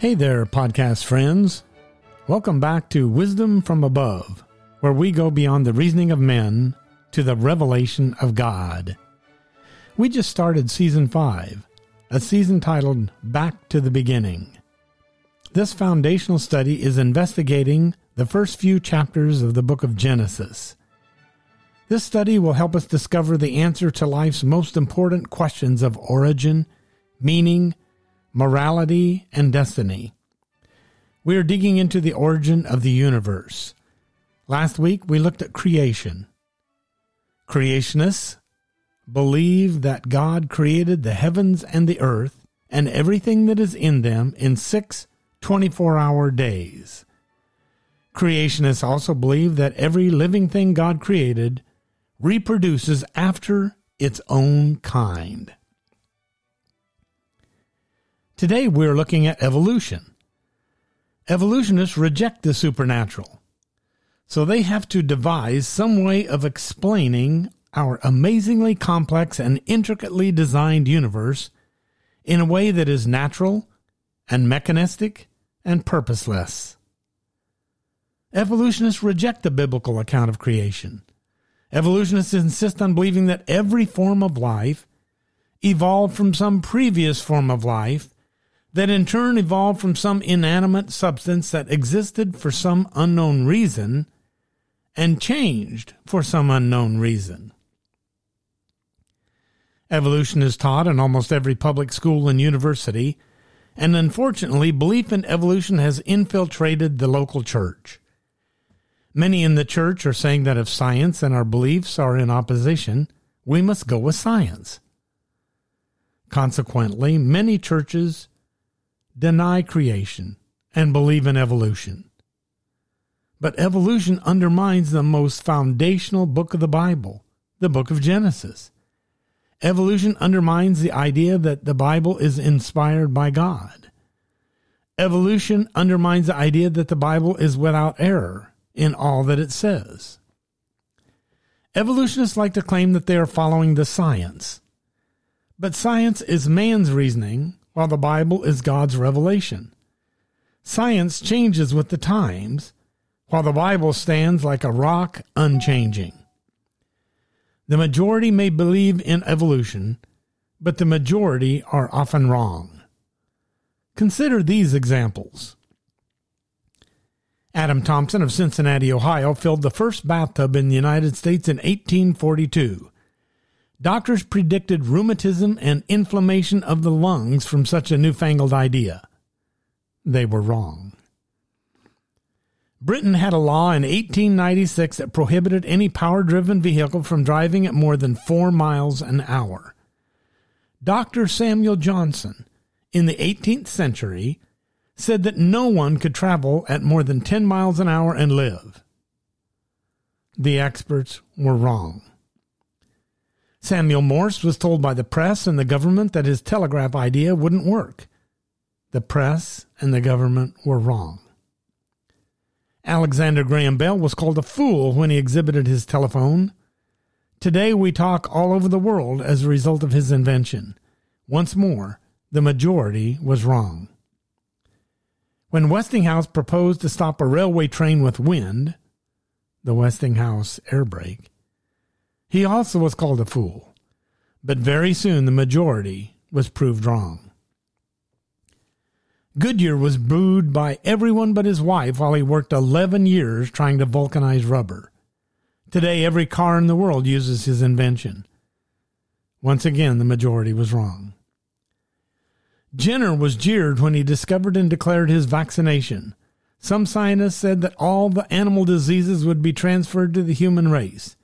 Hey there, podcast friends. Welcome back to Wisdom from Above, where we go beyond the reasoning of men to the revelation of God. We just started season 5, a season titled Back to the Beginning. This foundational study is investigating the first few chapters of the book of Genesis. This study will help us discover the answer to life's most important questions of origin, meaning, morality, and destiny. We are digging into the origin of the universe. Last week we looked at creation. Creationists believe that God created the heavens and the earth and everything that is in them in six 24 hour days. Creationists also believe that every living thing God created reproduces after its own kind. Today we're looking at evolution. Evolutionists reject the supernatural, so they have to devise some way of explaining our amazingly complex and intricately designed universe in a way that is natural and mechanistic and purposeless. Evolutionists reject the biblical account of creation. Evolutionists insist on believing that every form of life evolved from some previous form of life that in turn evolved from some inanimate substance that existed for some unknown reason and changed for some unknown reason. Evolution is taught in almost every public school and university, and unfortunately, belief in evolution has infiltrated the local church. Many in the church are saying that if science and our beliefs are in opposition, we must go with science. Consequently, many churches deny creation and believe in evolution. But evolution undermines the most foundational book of the Bible, the book of Genesis. Evolution undermines the idea that the Bible is inspired by God. Evolution undermines the idea that the Bible is without error in all that it says. Evolutionists like to claim that they are following the science. But science is man's reasoning while the Bible is God's revelation. Science changes with the times, while the Bible stands like a rock unchanging. The majority may believe in evolution, but the majority are often wrong. Consider these examples. Adam Thompson of Cincinnati, Ohio, filled the first bathtub in the United States in 1842 Doctors predicted rheumatism and inflammation of the lungs from such a newfangled idea. They were wrong. Britain had a law in 1896 that prohibited any power driven vehicle from driving at more than four miles an hour. Dr. Samuel Johnson, in the 18th century, said that no one could travel at more than 10 miles an hour and live. The experts were wrong. Samuel Morse was told by the press and the government that his telegraph idea wouldn't work. The press and the government were wrong. Alexander Graham Bell was called a fool when he exhibited his telephone. Today we talk all over the world as a result of his invention. Once more, the majority was wrong. When Westinghouse proposed to stop a railway train with wind, the Westinghouse air brake, he also was called a fool, but very soon the majority was proved wrong. Goodyear was booed by everyone but his wife while he worked 11 years trying to vulcanize rubber. Today, every car in the world uses his invention. Once again, the majority was wrong. Jenner was jeered when he discovered and declared his vaccination. Some scientists said that all the animal diseases would be transferred to the human race.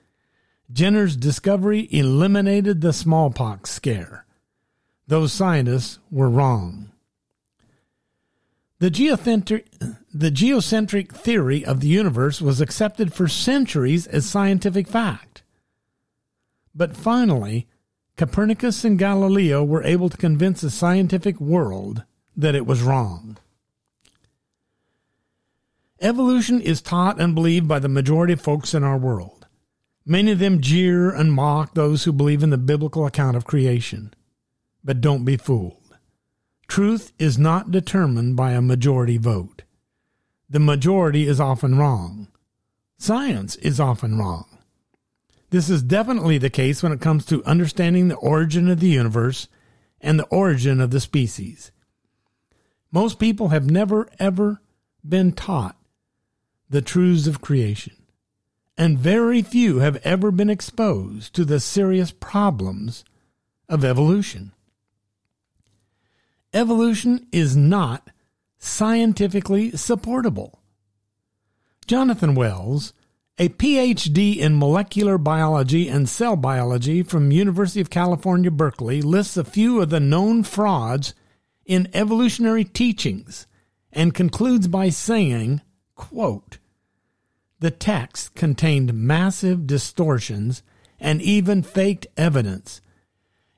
Jenner's discovery eliminated the smallpox scare. Those scientists were wrong. The geocentric, the geocentric theory of the universe was accepted for centuries as scientific fact. But finally, Copernicus and Galileo were able to convince the scientific world that it was wrong. Evolution is taught and believed by the majority of folks in our world. Many of them jeer and mock those who believe in the biblical account of creation. But don't be fooled. Truth is not determined by a majority vote. The majority is often wrong. Science is often wrong. This is definitely the case when it comes to understanding the origin of the universe and the origin of the species. Most people have never ever been taught the truths of creation, and very few have ever been exposed to the serious problems of evolution. Evolution is not scientifically supportable. Jonathan Wells, a PhD in molecular biology and cell biology from University of California, Berkeley, lists a few of the known frauds in evolutionary teachings and concludes by saying, quote, the text contained massive distortions and even faked evidence.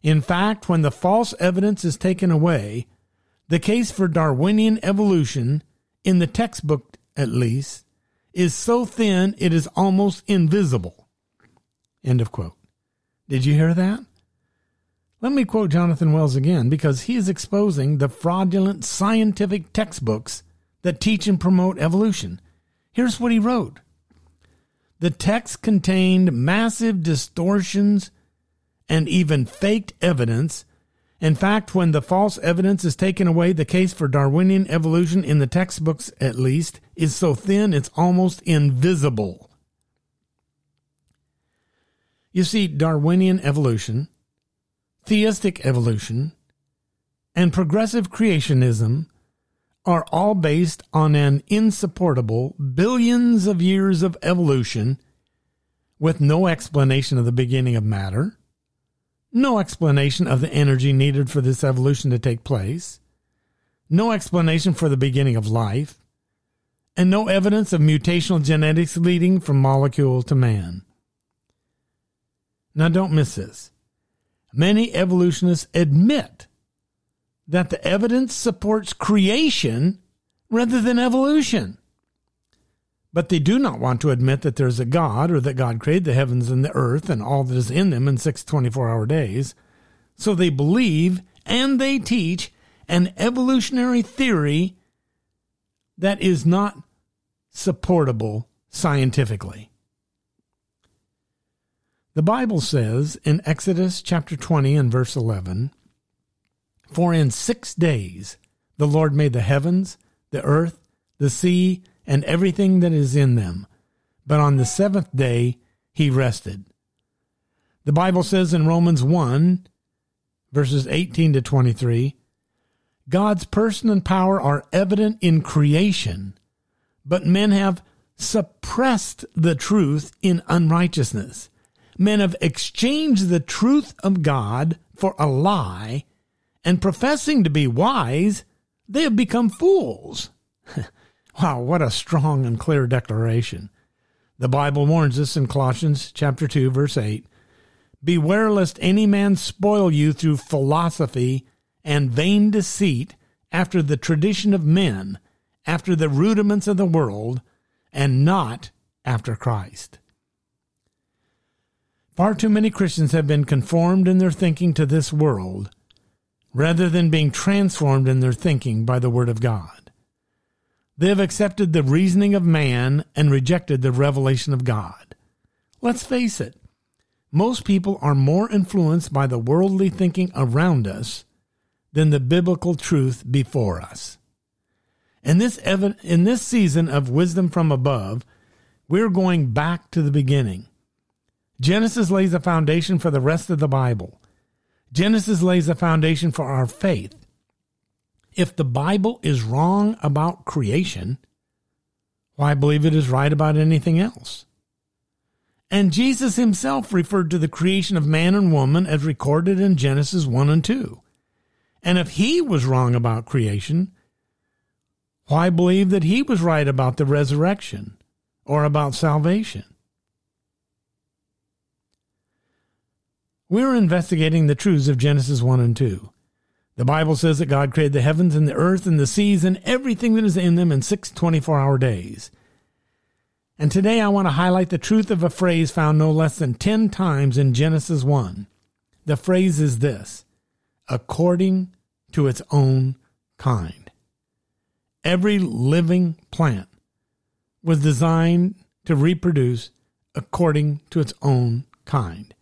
In fact, when the false evidence is taken away, the case for Darwinian evolution, in the textbook at least, is so thin it is almost invisible. End of quote. Did you hear that? Let me quote Jonathan Wells again because he is exposing the fraudulent scientific textbooks that teach and promote evolution. Here's what he wrote The text contained massive distortions and even faked evidence. In fact, when the false evidence is taken away, the case for Darwinian evolution, in the textbooks at least, is so thin it's almost invisible. You see, Darwinian evolution theistic evolution, and progressive creationism are all based on an insupportable billions of years of evolution with no explanation of the beginning of matter, no explanation of the energy needed for this evolution to take place, no explanation for the beginning of life, and no evidence of mutational genetics leading from molecule to man. Now, don't miss this many evolutionists admit that the evidence supports creation rather than evolution. But they do not want to admit that there's a God or that God created the heavens and the earth and all that is in them in six 24 hour days. So they believe and they teach an evolutionary theory that is not supportable scientifically. The Bible says in Exodus chapter 20 and verse 11, For in six days the Lord made the heavens, the earth, the sea, and everything that is in them. But on the seventh day he rested. The Bible says in Romans 1, verses 18 to 23, God's person and power are evident in creation, but men have suppressed the truth in unrighteousness men have exchanged the truth of God for a lie, and professing to be wise, they have become fools. wow, what a strong and clear declaration. The Bible warns us in Colossians chapter 2 verse 8, "Beware lest any man spoil you through philosophy and vain deceit after the tradition of men, after the rudiments of the world, and not after Christ." Far too many Christians have been conformed in their thinking to this world rather than being transformed in their thinking by the Word of God. They have accepted the reasoning of man and rejected the revelation of God. Let's face it, most people are more influenced by the worldly thinking around us than the biblical truth before us. In this, in this season of wisdom from above, we're going back to the beginning Genesis lays a foundation for the rest of the Bible. Genesis lays the foundation for our faith. If the Bible is wrong about creation, why believe it is right about anything else? And Jesus himself referred to the creation of man and woman as recorded in Genesis 1 and 2. And if he was wrong about creation, why believe that he was right about the resurrection or about salvation? We're investigating the truths of Genesis 1 and 2. The Bible says that God created the heavens and the earth and the seas and everything that is in them in six 24 hour days. And today I want to highlight the truth of a phrase found no less than 10 times in Genesis 1. The phrase is this according to its own kind. Every living plant was designed to reproduce according to its own kind.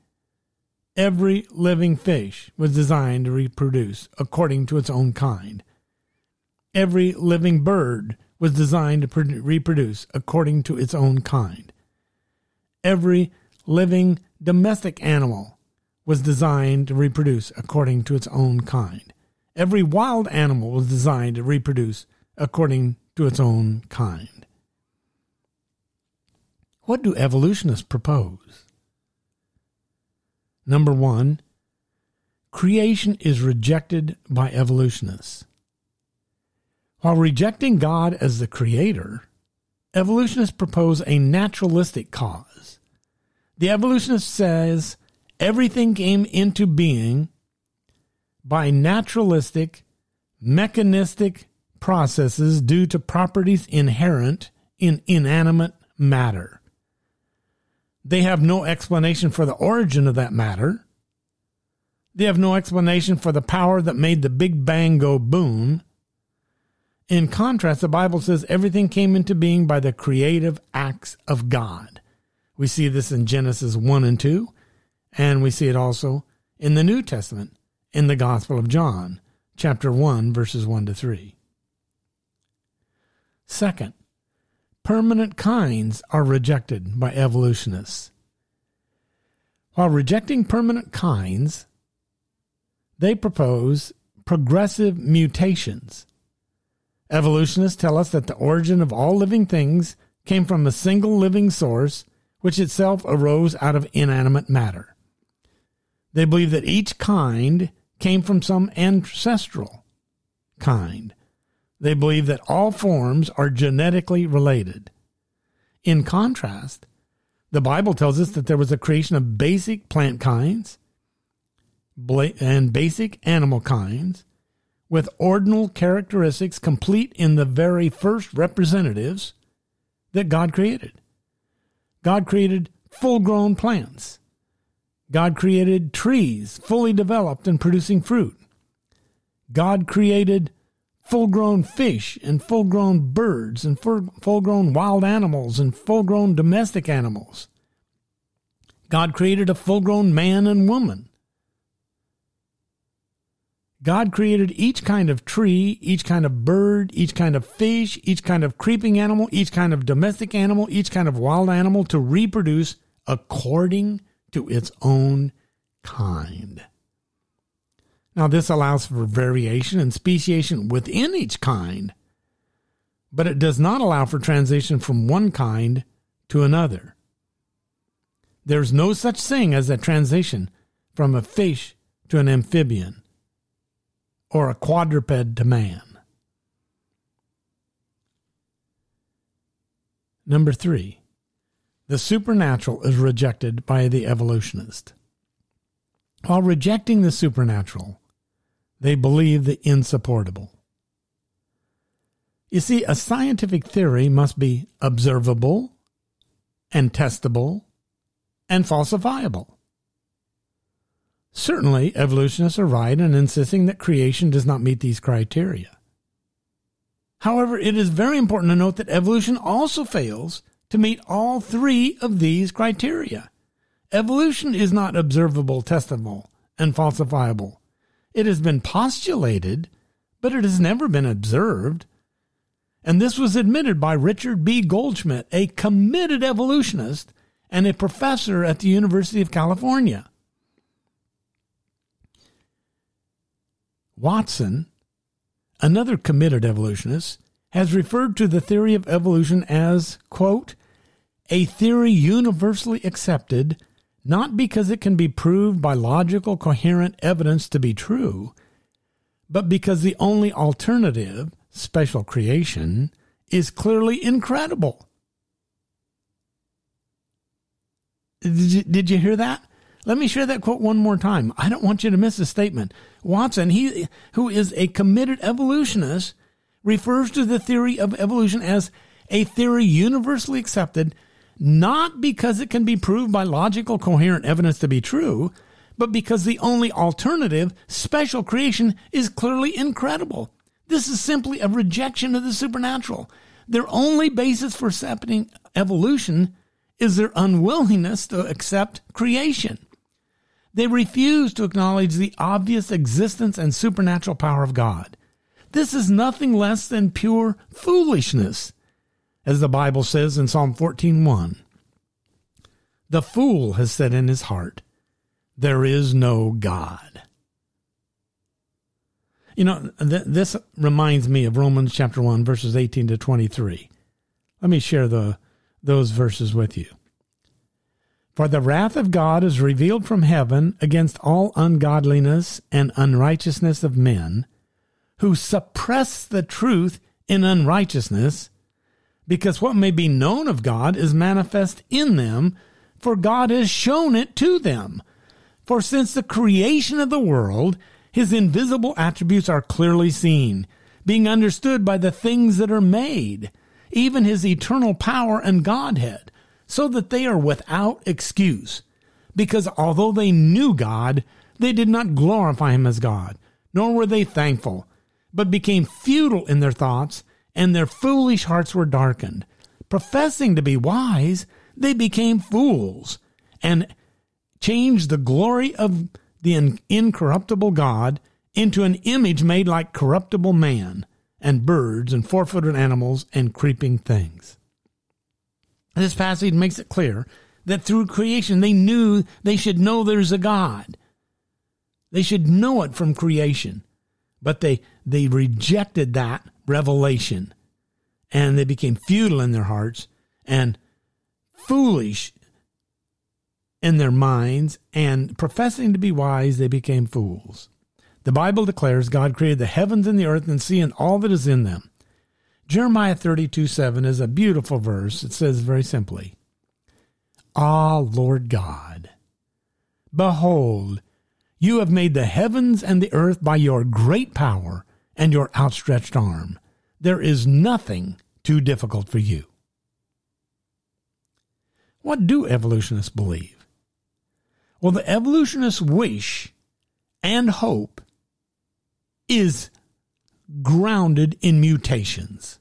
Every living fish was designed to reproduce according to its own kind. Every living bird was designed to reproduce according to its own kind. Every living domestic animal was designed to reproduce according to its own kind. Every wild animal was designed to reproduce according to its own kind. What do evolutionists propose? Number one, creation is rejected by evolutionists. While rejecting God as the creator, evolutionists propose a naturalistic cause. The evolutionist says everything came into being by naturalistic, mechanistic processes due to properties inherent in inanimate matter. They have no explanation for the origin of that matter. They have no explanation for the power that made the Big Bang go boom. In contrast, the Bible says everything came into being by the creative acts of God. We see this in Genesis 1 and 2, and we see it also in the New Testament in the Gospel of John, chapter 1, verses 1 to 3. Second, permanent kinds are rejected by evolutionists. While rejecting permanent kinds, they propose progressive mutations. Evolutionists tell us that the origin of all living things came from a single living source, which itself arose out of inanimate matter. They believe that each kind came from some ancestral kind they believe that all forms are genetically related. In contrast, the Bible tells us that there was a creation of basic plant kinds and basic animal kinds with ordinal characteristics complete in the very first representatives that God created. God created full grown plants. God created trees fully developed and producing fruit. God created full grown fish and full grown birds and full grown wild animals and full grown domestic animals. God created a full grown man and woman. God created each kind of tree, each kind of bird, each kind of fish, each kind of creeping animal, each kind of domestic animal, each kind of wild animal to reproduce according to its own kind. Now, this allows for variation and speciation within each kind, but it does not allow for transition from one kind to another. There's no such thing as a transition from a fish to an amphibian or a quadruped to man. Number three, the supernatural is rejected by the evolutionist. While rejecting the supernatural, they believe the insupportable. You see, a scientific theory must be observable and testable and falsifiable. Certainly, evolutionists are right in insisting that creation does not meet these criteria. However, it is very important to note that evolution also fails to meet all three of these criteria. Evolution is not observable, testable, and falsifiable. It has been postulated, but it has never been observed. And this was admitted by Richard B. Goldschmidt, a committed evolutionist and a professor at the University of California. Watson, another committed evolutionist, has referred to the theory of evolution as, quote, a theory universally accepted not because it can be proved by logical, coherent evidence to be true, but because the only alternative, special creation, is clearly incredible. Did you, did you hear that? Let me share that quote one more time. I don't want you to miss the statement. Watson, he, who is a committed evolutionist, refers to the theory of evolution as a theory universally accepted not because it can be proved by logical, coherent evidence to be true, but because the only alternative, special creation, is clearly incredible. This is simply a rejection of the supernatural. Their only basis for accepting evolution is their unwillingness to accept creation. They refuse to acknowledge the obvious existence and supernatural power of God. This is nothing less than pure foolishness, as the Bible says in Psalm 14:1. The fool has said in his heart, there is no God. You know, th- this reminds me of Romans chapter 1 verses 18 to 23. Let me share the those verses with you. For the wrath of God is revealed from heaven against all ungodliness and unrighteousness of men, who suppress the truth in unrighteousness, because what may be known of God is manifest in them, for God has shown it to them. For since the creation of the world, his invisible attributes are clearly seen, being understood by the things that are made, even his eternal power and Godhead so that they are without excuse. Because although they knew God, they did not glorify him as God, nor were they thankful, but became futile in their thoughts, and their foolish hearts were darkened. Professing to be wise, they became fools, and changed the glory of the incorruptible God into an image made like corruptible man, and birds, and four footed animals, and creeping things. This passage makes it clear that through creation they knew they should know there's a God. They should know it from creation. But they, they rejected that revelation and they became futile in their hearts and foolish in their minds and professing to be wise, they became fools. The Bible declares God created the heavens and the earth and sea and all that is in them. Jeremiah 32 7 is a beautiful verse. It says very simply, Ah, Lord God, behold, you have made the heavens and the earth by your great power and your outstretched arm. There is nothing too difficult for you. What do evolutionists believe? Well, the evolutionists' wish and hope is grounded in mutations.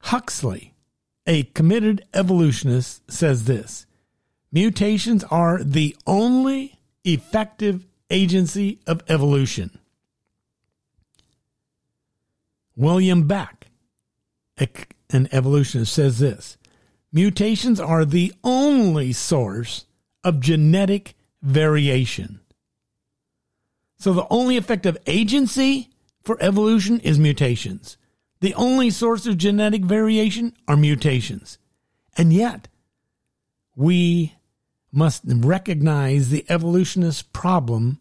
Huxley, a committed evolutionist, says this mutations are the only effective agency of evolution. William Beck, an evolutionist, says this mutations are the only source of genetic variation. So the only effective agency for evolution is mutations. The only source of genetic variation are mutations. And yet, we must recognize the evolutionist problem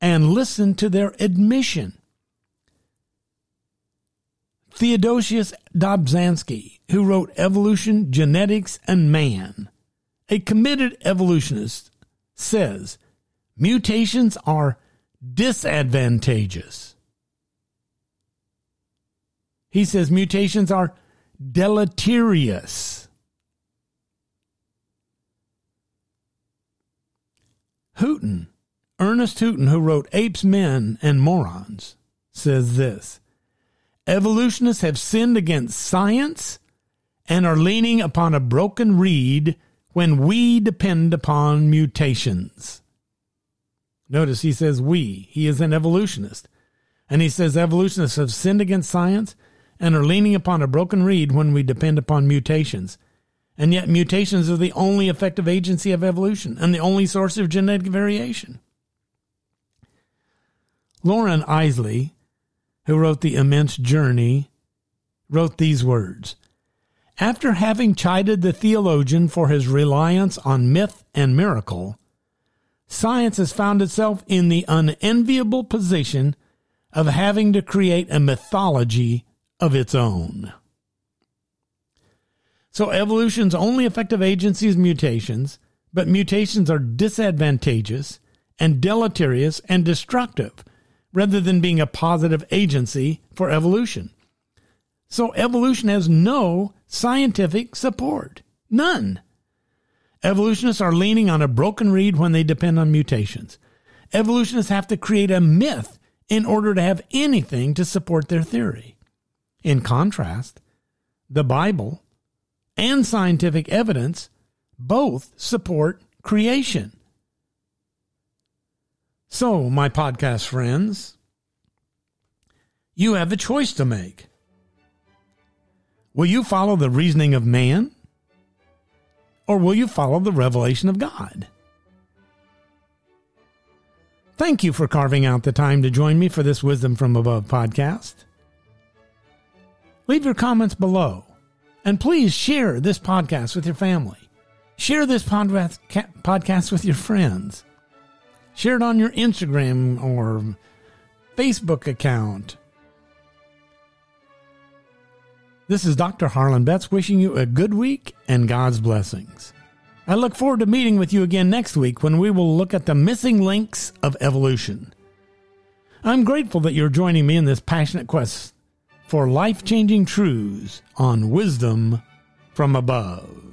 and listen to their admission. Theodosius Dobzhansky, who wrote Evolution, Genetics, and Man, a committed evolutionist, says mutations are disadvantageous. He says mutations are deleterious. Hooton, Ernest Hooton, who wrote Apes, Men, and Morons, says this Evolutionists have sinned against science and are leaning upon a broken reed when we depend upon mutations. Notice he says we. He is an evolutionist. And he says evolutionists have sinned against science and are leaning upon a broken reed when we depend upon mutations. And yet mutations are the only effective agency of evolution and the only source of genetic variation. Loren Eiseley, who wrote The Immense Journey, wrote these words. After having chided the theologian for his reliance on myth and miracle, science has found itself in the unenviable position of having to create a mythology of its own. So evolution's only effective agency is mutations, but mutations are disadvantageous and deleterious and destructive rather than being a positive agency for evolution. So evolution has no scientific support. None. Evolutionists are leaning on a broken reed when they depend on mutations. Evolutionists have to create a myth in order to have anything to support their theory. In contrast, the Bible and scientific evidence both support creation. So, my podcast friends, you have a choice to make. Will you follow the reasoning of man? Or will you follow the revelation of God? Thank you for carving out the time to join me for this Wisdom from Above podcast. Leave your comments below. And please share this podcast with your family. Share this podcast with your friends. Share it on your Instagram or Facebook account. This is Dr. Harlan Betts wishing you a good week and God's blessings. I look forward to meeting with you again next week when we will look at the missing links of evolution. I'm grateful that you're joining me in this passionate quest for life changing truths on wisdom from above.